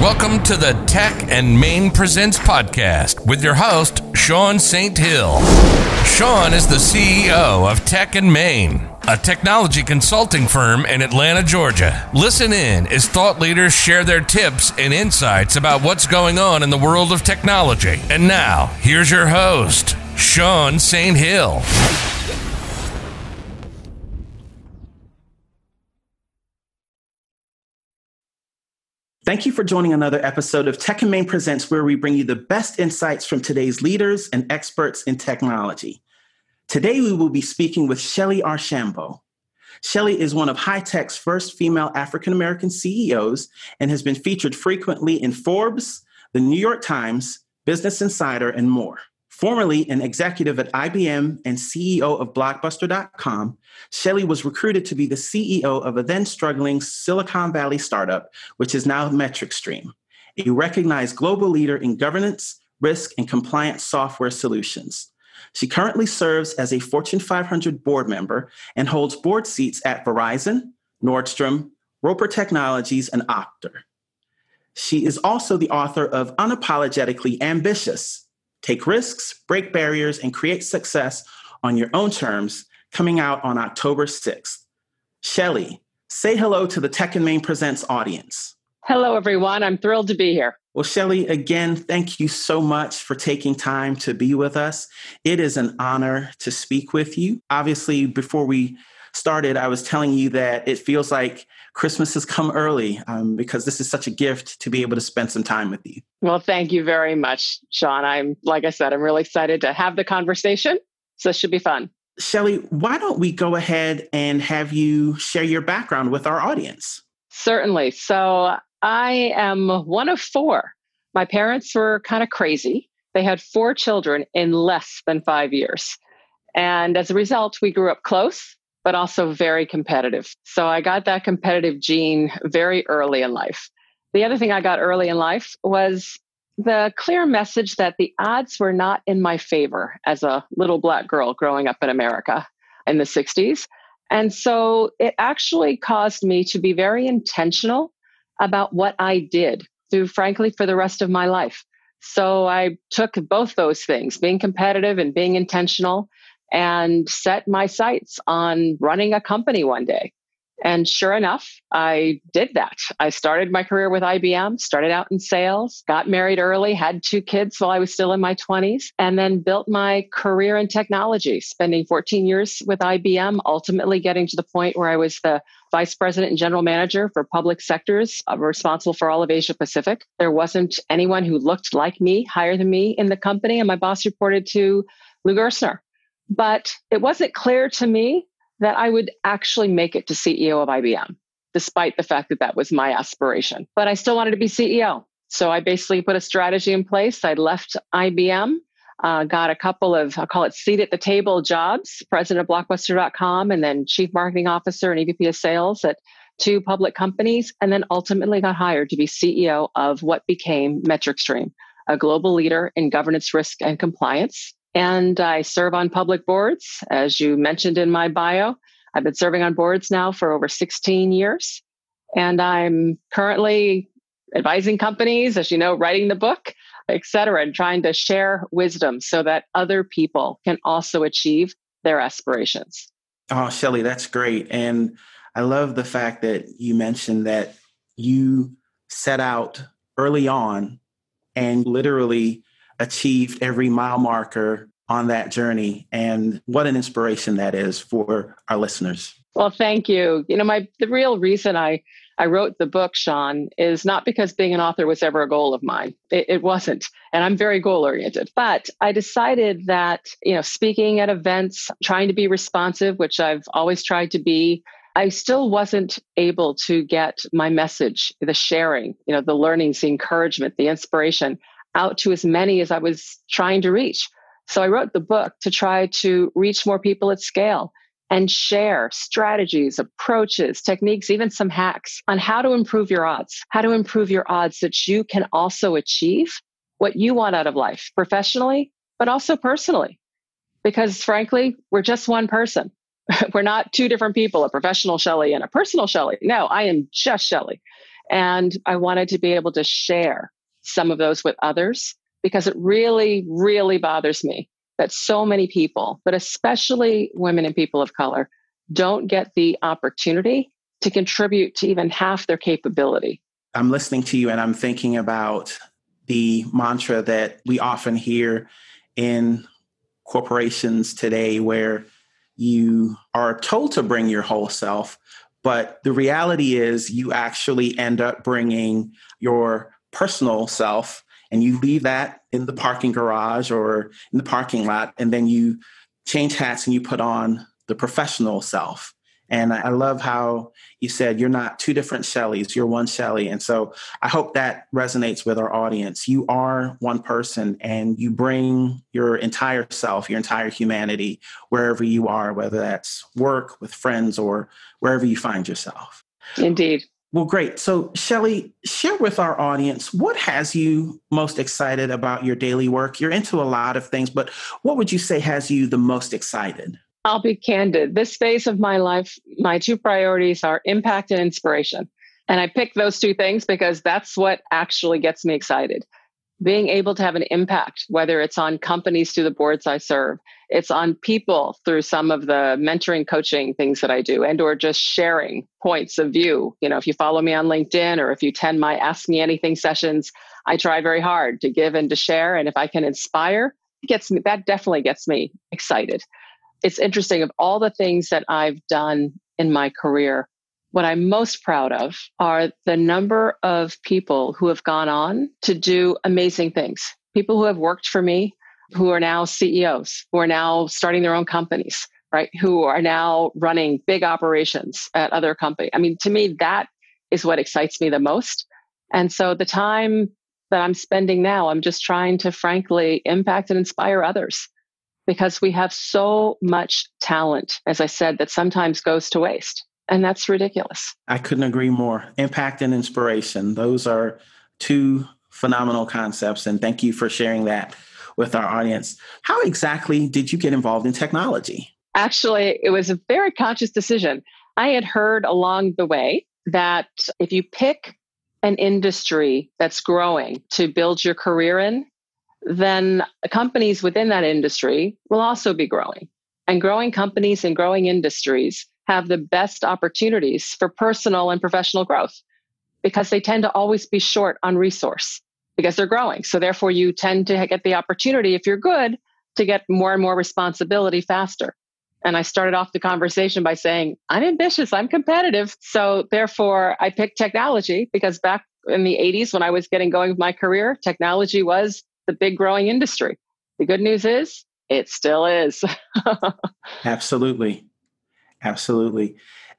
Welcome to the Tech and Main Presents podcast with your host, Sean St. Hill. Sean is the CEO of Tech and Main, a technology consulting firm in Atlanta, Georgia. Listen in as thought leaders share their tips and insights about what's going on in the world of technology. And now, here's your host, Sean St. Hill. Thank you for joining another episode of Tech and Main Presents, where we bring you the best insights from today's leaders and experts in technology. Today, we will be speaking with Shelly Archambeau. Shelly is one of high tech's first female African American CEOs and has been featured frequently in Forbes, the New York Times, Business Insider, and more. Formerly an executive at IBM and CEO of Blockbuster.com, Shelly was recruited to be the CEO of a then struggling Silicon Valley startup, which is now MetricStream, a recognized global leader in governance, risk, and compliance software solutions. She currently serves as a Fortune 500 board member and holds board seats at Verizon, Nordstrom, Roper Technologies, and Okta. She is also the author of Unapologetically Ambitious Take risks, break barriers, and create success on your own terms, coming out on October 6th. Shelly, say hello to the Tech and Main Presents audience. Hello, everyone. I'm thrilled to be here. Well, Shelly, again, thank you so much for taking time to be with us. It is an honor to speak with you. Obviously, before we started, I was telling you that it feels like Christmas has come early um, because this is such a gift to be able to spend some time with you. Well, thank you very much, Sean. I'm, like I said, I'm really excited to have the conversation. So this should be fun. Shelly, why don't we go ahead and have you share your background with our audience? Certainly. So I am one of four. My parents were kind of crazy. They had four children in less than five years. And as a result, we grew up close but also very competitive. So I got that competitive gene very early in life. The other thing I got early in life was the clear message that the odds were not in my favor as a little black girl growing up in America in the 60s. And so it actually caused me to be very intentional about what I did through, frankly, for the rest of my life. So I took both those things, being competitive and being intentional, and set my sights on running a company one day. And sure enough, I did that. I started my career with IBM, started out in sales, got married early, had two kids while I was still in my 20s, and then built my career in technology, spending 14 years with IBM, ultimately getting to the point where I was the vice president and general manager for public sectors, uh, responsible for all of Asia Pacific. There wasn't anyone who looked like me, higher than me in the company, and my boss reported to Lou Gerstner, but it wasn't clear to me that I would actually make it to CEO of IBM, despite the fact that that was my aspiration. But I still wanted to be CEO. So I basically put a strategy in place. I left IBM, uh, got a couple of, I'll call it seat at the table jobs, president of blockbuster.com, and then chief marketing officer and EVP of sales at two public companies, and then ultimately got hired to be CEO of what became MetricStream, a global leader in governance, risk, and compliance. And I serve on public boards, as you mentioned in my bio. I've been serving on boards now for over 16 years. And I'm currently advising companies, as you know, writing the book, et cetera, and trying to share wisdom so that other people can also achieve their aspirations. Oh, Shelly, that's great. And I love the fact that you mentioned that you set out early on and literally achieved every mile marker on that journey. And what an inspiration that is for our listeners. Well thank you. You know my the real reason i i wrote the book sean is not because being an author was ever a goal of mine. It, it wasn't. And i'm very goal oriented. But i decided that you know speaking at events trying to be responsive which i've always tried to be I still wasn't able to get my message, the sharing, you know, the learnings, the encouragement, the inspiration out to as many as I was trying to reach. So I wrote the book to try to reach more people at scale and share strategies, approaches, techniques, even some hacks on how to improve your odds, how to improve your odds that you can also achieve what you want out of life professionally, but also personally. Because frankly, we're just one person. we're not two different people, a professional Shelly and a personal Shelly. No, I am just Shelly. And I wanted to be able to share some of those with others because it really, really bothers me that so many people, but especially women and people of color, don't get the opportunity to contribute to even half their capability. I'm listening to you and I'm thinking about the mantra that we often hear in corporations today where you are told to bring your whole self, but the reality is you actually end up bringing your personal self and you leave that in the parking garage or in the parking lot and then you change hats and you put on the professional self and I love how you said you're not two different Shelleys, you're one shelly And so I hope that resonates with our audience. You are one person and you bring your entire self, your entire humanity, wherever you are, whether that's work, with friends, or wherever you find yourself. Indeed. Well, great. So, Shelly, share with our audience what has you most excited about your daily work? You're into a lot of things, but what would you say has you the most excited? I'll be candid. This phase of my life, my two priorities are impact and inspiration. And I pick those two things because that's what actually gets me excited. Being able to have an impact, whether it's on companies through the boards I serve, it's on people through some of the mentoring coaching things that I do, and or just sharing points of view. You know, if you follow me on LinkedIn or if you attend my Ask Me Anything sessions, I try very hard to give and to share. And if I can inspire, it gets me that definitely gets me excited it's interesting of all the things that I've done in my career, what I'm most proud of are the number of people who have gone on to do amazing things. People who have worked for me, who are now CEOs, who are now starting their own companies, right? Who are now running big operations at other companies. I mean, to me, that is what excites me the most. And so the time that I'm spending now, I'm just trying to frankly impact and inspire others because we have so much talent, as I said, that sometimes goes to waste. And that's ridiculous. I couldn't agree more. Impact and inspiration, those are two phenomenal concepts. And thank you for sharing that with our audience. How exactly did you get involved in technology? Actually, it was a very conscious decision. I had heard along the way that if you pick an industry that's growing to build your career in, then companies within that industry will also be growing. And growing companies and growing industries have the best opportunities for personal and professional growth because they tend to always be short on resource because they're growing. So therefore you tend to get the opportunity if you're good to get more and more responsibility faster. And I started off the conversation by saying, I'm ambitious, I'm competitive. So therefore I picked technology because back in the 80s when I was getting going with my career, technology was the big growing industry. The good news is it still is. Absolutely. Absolutely.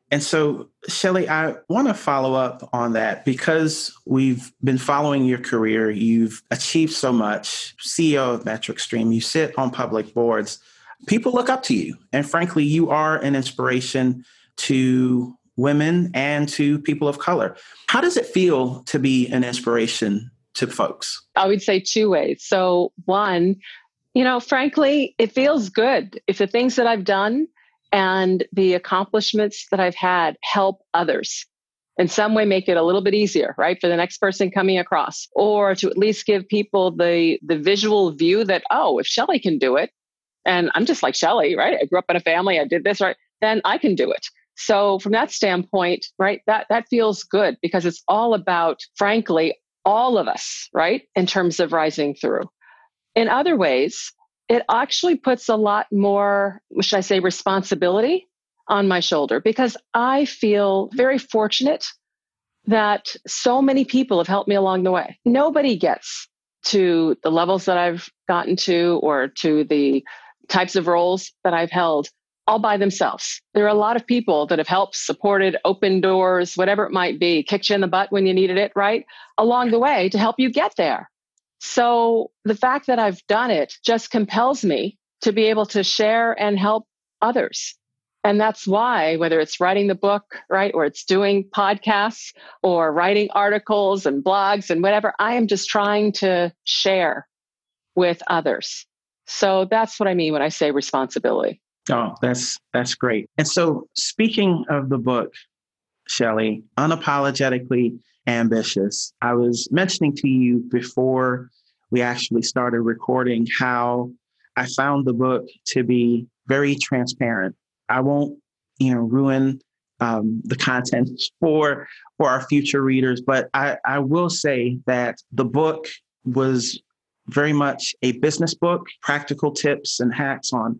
And so, Shelly, I want to follow up on that because we've been following your career. You've achieved so much, CEO of MetricStream, you sit on public boards. People look up to you. And frankly, you are an inspiration to women and to people of color. How does it feel to be an inspiration to folks? I would say two ways. So, one, you know, frankly, it feels good if the things that I've done and the accomplishments that I've had help others in some way make it a little bit easier right for the next person coming across or to at least give people the the visual view that oh if shelly can do it and i'm just like shelly right i grew up in a family i did this right then i can do it so from that standpoint right that that feels good because it's all about frankly all of us, right, in terms of rising through. In other ways, it actually puts a lot more, should I say, responsibility on my shoulder because I feel very fortunate that so many people have helped me along the way. Nobody gets to the levels that I've gotten to or to the types of roles that I've held all by themselves. There are a lot of people that have helped, supported, opened doors, whatever it might be, kicked you in the butt when you needed it, right? Along the way to help you get there. So the fact that I've done it just compels me to be able to share and help others. And that's why, whether it's writing the book, right, or it's doing podcasts or writing articles and blogs and whatever, I am just trying to share with others. So that's what I mean when I say responsibility. Oh, that's that's great. And so, speaking of the book, Shelly, unapologetically ambitious. I was mentioning to you before we actually started recording how I found the book to be very transparent. I won't, you know, ruin um, the content for for our future readers, but I, I will say that the book was very much a business book, practical tips and hacks on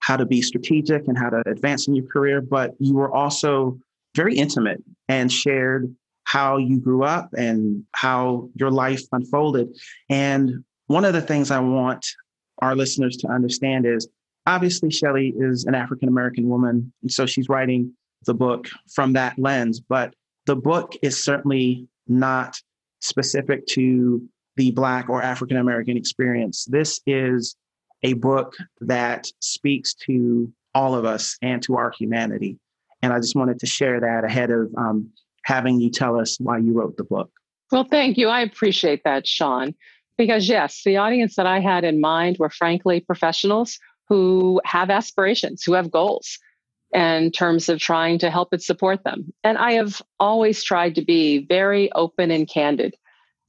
how to be strategic and how to advance in your career. But you were also very intimate and shared how you grew up and how your life unfolded. And one of the things I want our listeners to understand is obviously Shelly is an African American woman. And so she's writing the book from that lens. But the book is certainly not specific to the Black or African American experience. This is a book that speaks to all of us and to our humanity. And I just wanted to share that ahead of um, having you tell us why you wrote the book. Well, thank you. I appreciate that, Sean. Because, yes, the audience that I had in mind were frankly professionals who have aspirations, who have goals in terms of trying to help and support them. And I have always tried to be very open and candid.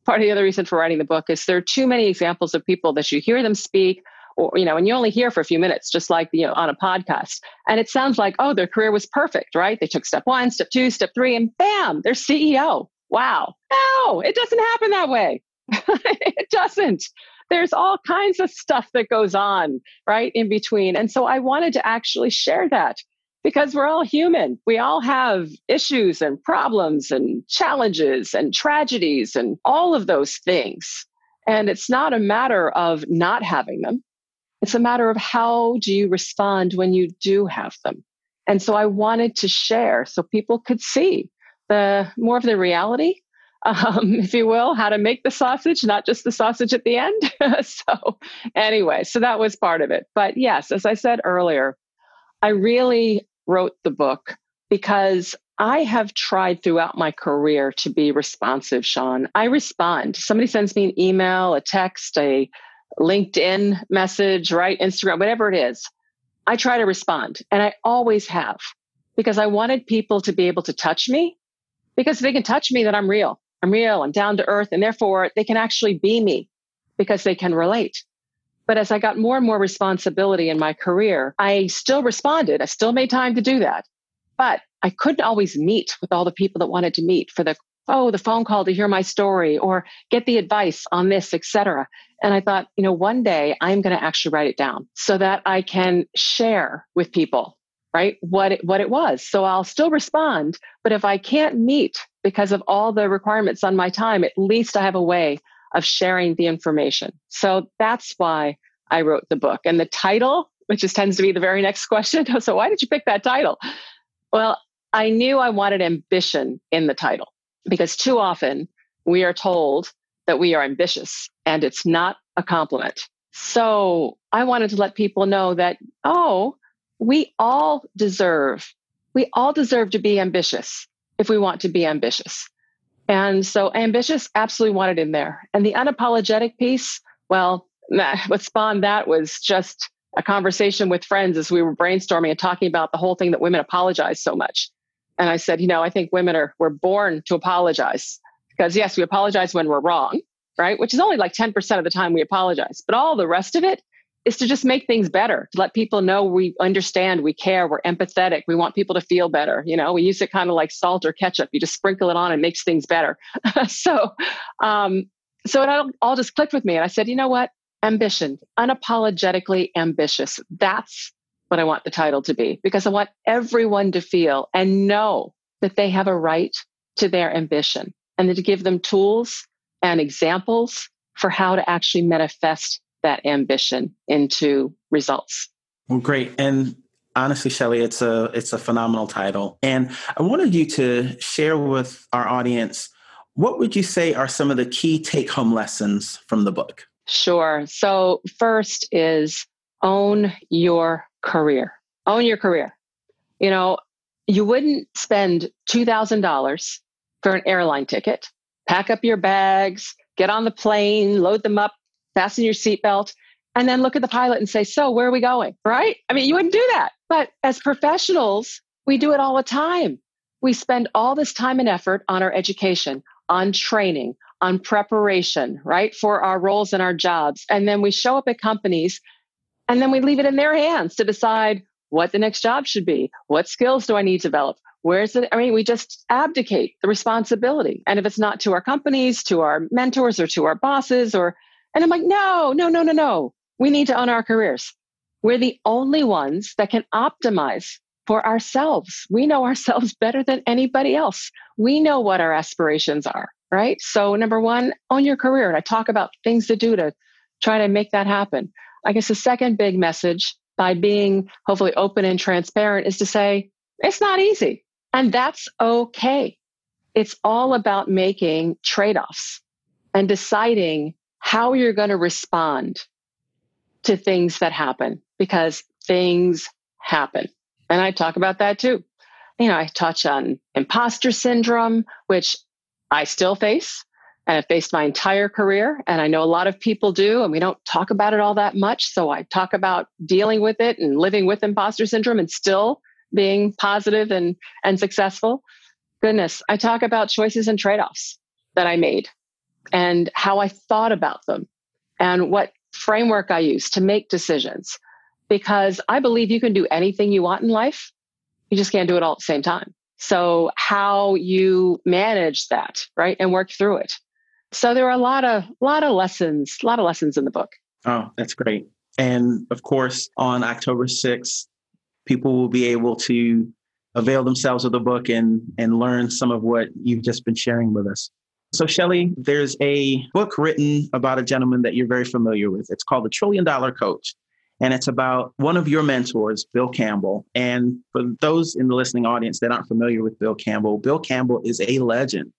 Part of the other reason for writing the book is there are too many examples of people that you hear them speak or you know and you only hear for a few minutes just like you know on a podcast. And it sounds like oh their career was perfect right? They took step one step two step three and bam they're ceo wow. No it doesn't happen that way. It doesn't. There's all kinds of stuff that goes on right in between. And so i wanted to actually share that because we're all human. We all have issues and problems and challenges and tragedies and all of those things. And it's not a matter of not having them. It's a matter of how do you respond when you do have them. And so I wanted to share so people could see the more of the reality, um, if you will, how to make the sausage, not just the sausage at the end. so anyway, so that was part of it. But yes, as I said earlier, I really wrote the book because I have tried throughout my career to be responsive, Sean. I respond. Somebody sends me an email, a text, a LinkedIn message, right? Instagram, whatever it is. I try to respond and I always have because I wanted people to be able to touch me because if they can touch me, then I'm real. I'm real. I'm down to earth and therefore they can actually be me because they can relate. But as I got more and more responsibility in my career, I still responded. I still made time to do that. But I couldn't always meet with all the people that wanted to meet for the oh the phone call to hear my story or get the advice on this etc and i thought you know one day i'm going to actually write it down so that i can share with people right what it, what it was so i'll still respond but if i can't meet because of all the requirements on my time at least i have a way of sharing the information. So that's why I wrote the book. And the title, which just tends to be the very next question. So why did you pick that title? Well, I knew I wanted ambition in the title because too often we are told that we are ambitious and it's not a compliment. So I wanted to let people know that, oh, we all deserve, we all deserve to be ambitious if we want to be ambitious. And so ambitious, absolutely wanted in there. And the unapologetic piece, well, what spawned that was just a conversation with friends as we were brainstorming and talking about the whole thing that women apologize so much. And I said, you know, I think women are we're born to apologize because yes, we apologize when we're wrong, right? Which is only like 10% of the time we apologize. But all the rest of it is to just make things better, to let people know we understand, we care, we're empathetic, we want people to feel better. You know, we use it kind of like salt or ketchup. You just sprinkle it on and it makes things better. so, um, so it all just clicked with me. And I said, you know what? Ambition, unapologetically ambitious. That's what I want the title to be because I want everyone to feel and know that they have a right to their ambition and to give them tools and examples for how to actually manifest that ambition into results. Well, great. And honestly, Shelly, it's a it's a phenomenal title. And I wanted you to share with our audience what would you say are some of the key take home lessons from the book? Sure. So first is own your career. Own your career. You know, you wouldn't spend $2,000 for an airline ticket, pack up your bags, get on the plane, load them up fasten your seatbelt, and then look at the pilot and say, So, where are we going? Right? I mean, you wouldn't do that. But as professionals, we do it all the time. we spend all this time and effort on our education, on training, on preparation, right, for our roles and our jobs. And then we show up at companies and then we leave it in their hands to decide what the next job should be. What skills do I need to develop? Where's it? I mean, we just abdicate the responsibility. And if it's not to our companies, to our mentors, or to our bosses, or, and I'm like, no, no, no, no, no. We need to own our careers. We're the only ones that can optimize for ourselves. We know ourselves better than anybody else. We know what our aspirations are, right? So, number one, own your career. And I talk about things to do to try to make that happen. I guess the second big message by being hopefully open and transparent is to say, it's not easy. And that's okay. It's all about making trade offs and deciding how you're going to respond to things that happen because things happen. And I talk about that too. You know, I touch on imposter syndrome, which I still face and I've faced my entire career. And I know a lot of people do, and we don't talk about it all that much. So I talk about dealing with it and living with imposter syndrome and still being positive and, and successful. Goodness, I talk about choices and trade offs that I made and how I thought about them and what framework I use to make decisions. Because I believe you can do anything you want in life, you just can't do it all at the same time. So, how you manage that, right, and work through it so there are a lot of lot of lessons, a lot of lessons in the book. Oh, that's great. And of course, on October 6th, people will be able to avail themselves of the book and and learn some of what you've just been sharing with us. So, Shelly, there's a book written about a gentleman that you're very familiar with. It's called The Trillion Dollar Coach. And it's about one of your mentors, Bill Campbell. And for those in the listening audience that aren't familiar with Bill Campbell, Bill Campbell is a legend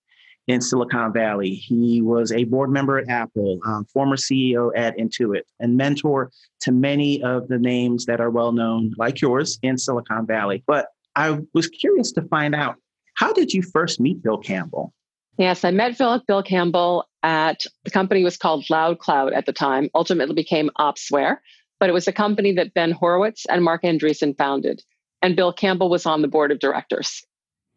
in Silicon Valley. He was a board member at Apple, um, former CEO at Intuit, and mentor to many of the names that are well known, like yours, in Silicon Valley. But I was curious to find out how did you first meet Bill Campbell? Yes, I met Philip Bill Campbell at the company was called LoudCloud at the time, ultimately became Opsware, but it was a company that Ben Horowitz and Marc Andreessen founded. And Bill Campbell was on the board of directors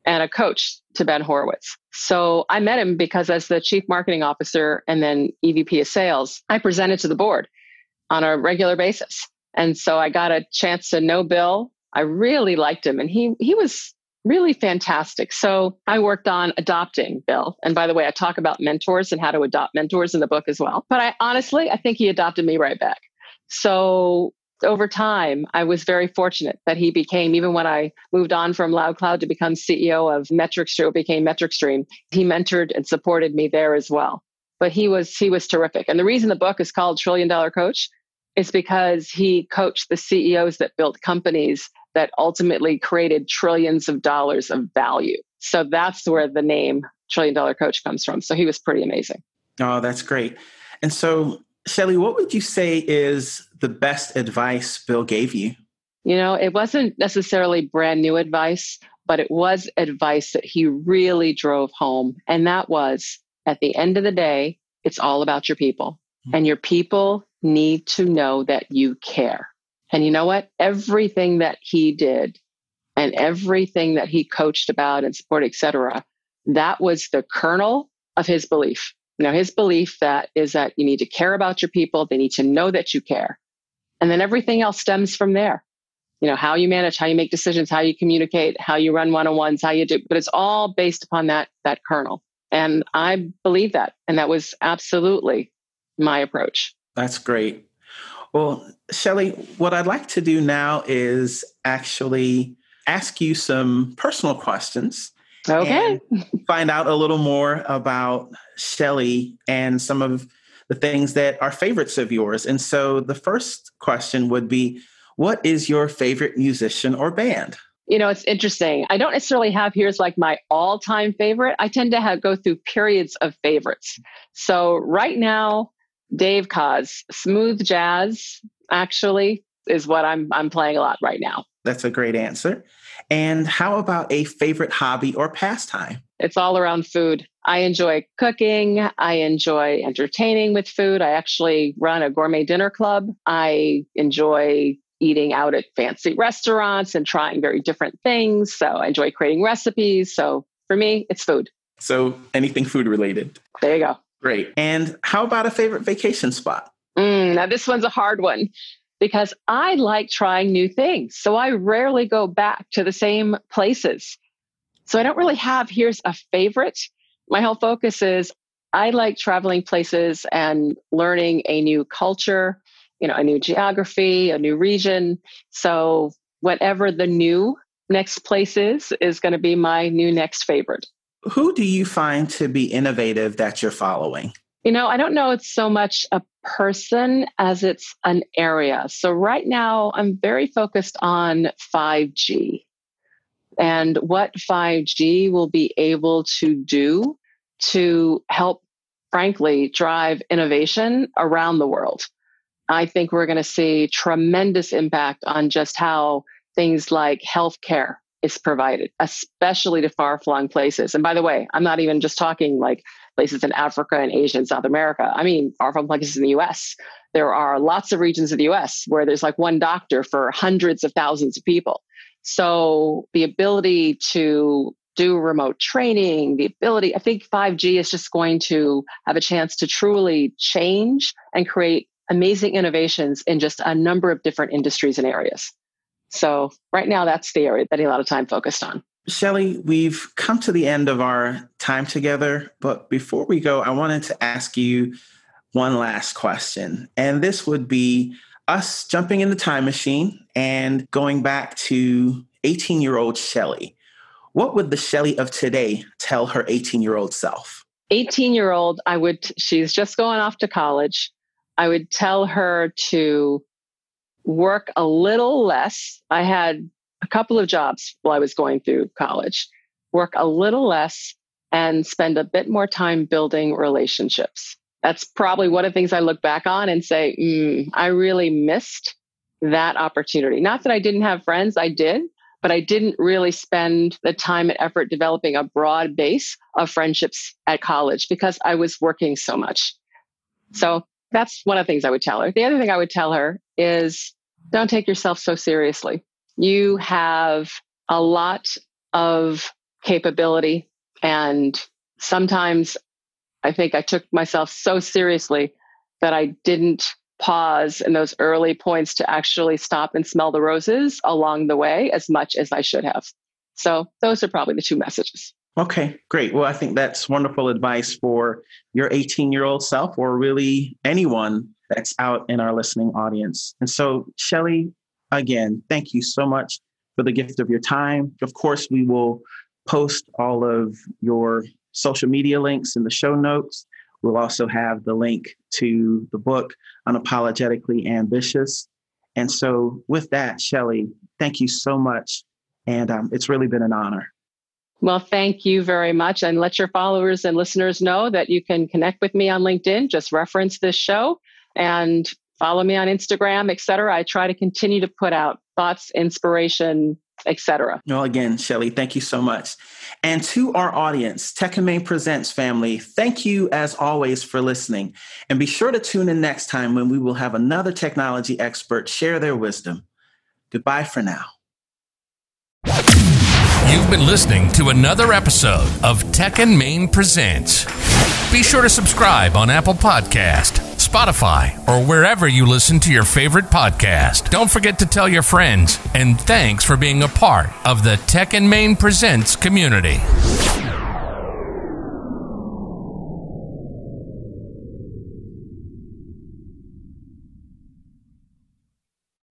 and a coach to Ben Horowitz. So I met him because as the chief marketing officer and then EVP of sales, I presented to the board on a regular basis. And so I got a chance to know Bill. I really liked him and he he was really fantastic. So I worked on adopting Bill. And by the way, I talk about mentors and how to adopt mentors in the book as well. But I honestly, I think he adopted me right back. So over time, I was very fortunate that he became, even when I moved on from LoudCloud to become CEO of MetricStream, became MetricStream, he mentored and supported me there as well. But he was he was terrific. And the reason the book is called Trillion Dollar Coach is because he coached the CEOs that built companies that ultimately created trillions of dollars of value. So that's where the name Trillion Dollar Coach comes from. So he was pretty amazing. Oh, that's great. And so Shelly, what would you say is the best advice Bill gave you? You know, it wasn't necessarily brand new advice, but it was advice that he really drove home. And that was at the end of the day, it's all about your people. Mm-hmm. And your people need to know that you care. And you know what? Everything that he did and everything that he coached about and supported, et cetera, that was the kernel of his belief. Know, his belief that is that you need to care about your people, they need to know that you care. And then everything else stems from there. You know, how you manage, how you make decisions, how you communicate, how you run one-on-ones, how you do, but it's all based upon that that kernel. And I believe that. And that was absolutely my approach. That's great. Well, Shelly, what I'd like to do now is actually ask you some personal questions Okay. find out a little more about Shelly and some of the things that are favorites of yours. And so the first question would be what is your favorite musician or band? You know, it's interesting. I don't necessarily have here's like my all-time favorite. I tend to have go through periods of favorites. So right now, Dave Koz, smooth jazz actually is what I'm I'm playing a lot right now. That's a great answer. And how about a favorite hobby or pastime? It's all around food. I enjoy cooking. I enjoy entertaining with food. I actually run a gourmet dinner club. I enjoy eating out at fancy restaurants and trying very different things. So I enjoy creating recipes. So for me, it's food. So anything food related. There you go. Great. And how about a favorite vacation spot? Mm, now, this one's a hard one because I like trying new things. So I rarely go back to the same places. So I don't really have, here's a favorite. My whole focus is I like traveling places and learning a new culture, you know, a new geography, a new region. So whatever the new next place is, is going to be my new next favorite. Who do you find to be innovative that you're following? You know, I don't know it's so much a person as it's an area. So right now, I'm very focused on 5G and what 5G will be able to do to help, frankly, drive innovation around the world. I think we're going to see tremendous impact on just how things like healthcare is provided, especially to far flung places. And by the way, I'm not even just talking like places in Africa and Asia and South America. I mean, far flung places in the US. There are lots of regions of the US where there's like one doctor for hundreds of thousands of people. So the ability to do remote training, the ability, I think 5G is just going to have a chance to truly change and create amazing innovations in just a number of different industries and areas. So right now, that's the area that a lot of time focused on. Shelly, we've come to the end of our time together, but before we go, I wanted to ask you one last question. And this would be us jumping in the time machine and going back to 18 year old Shelly. What would the Shelly of today tell her 18 year old self? 18 year old, I would, she's just going off to college. I would tell her to work a little less. I had a couple of jobs while I was going through college, work a little less and spend a bit more time building relationships. That's probably one of the things I look back on and say, mm, I really missed that opportunity. Not that I didn't have friends, I did, but I didn't really spend the time and effort developing a broad base of friendships at college because I was working so much. So that's one of the things I would tell her. The other thing I would tell her is don't take yourself so seriously. You have a lot of capability. And sometimes I think I took myself so seriously that I didn't pause in those early points to actually stop and smell the roses along the way as much as I should have. So those are probably the two messages. Okay, great. Well, I think that's wonderful advice for your 18 year old self or really anyone that's out in our listening audience. And so, Shelly, again, thank you so much for the gift of your time. Of course, we will post all of your social media links in the show notes. We'll also have the link to the book, Unapologetically Ambitious. And so, with that, Shelly, thank you so much. And um, it's really been an honor. Well, thank you very much. And let your followers and listeners know that you can connect with me on LinkedIn. Just reference this show and follow me on Instagram, etc. I try to continue to put out thoughts, inspiration, etc. Well, again, Shelly, thank you so much. And to our audience, Tech and Main Presents family, thank you as always for listening. And be sure to tune in next time when we will have another technology expert share their wisdom. Goodbye for now. You've been listening to another episode of Tech and Main Presents. Be sure to subscribe on Apple Podcast Spotify, or wherever you listen to your favorite podcast. Don't forget to tell your friends, and thanks for being a part of the Tech and Main Presents community.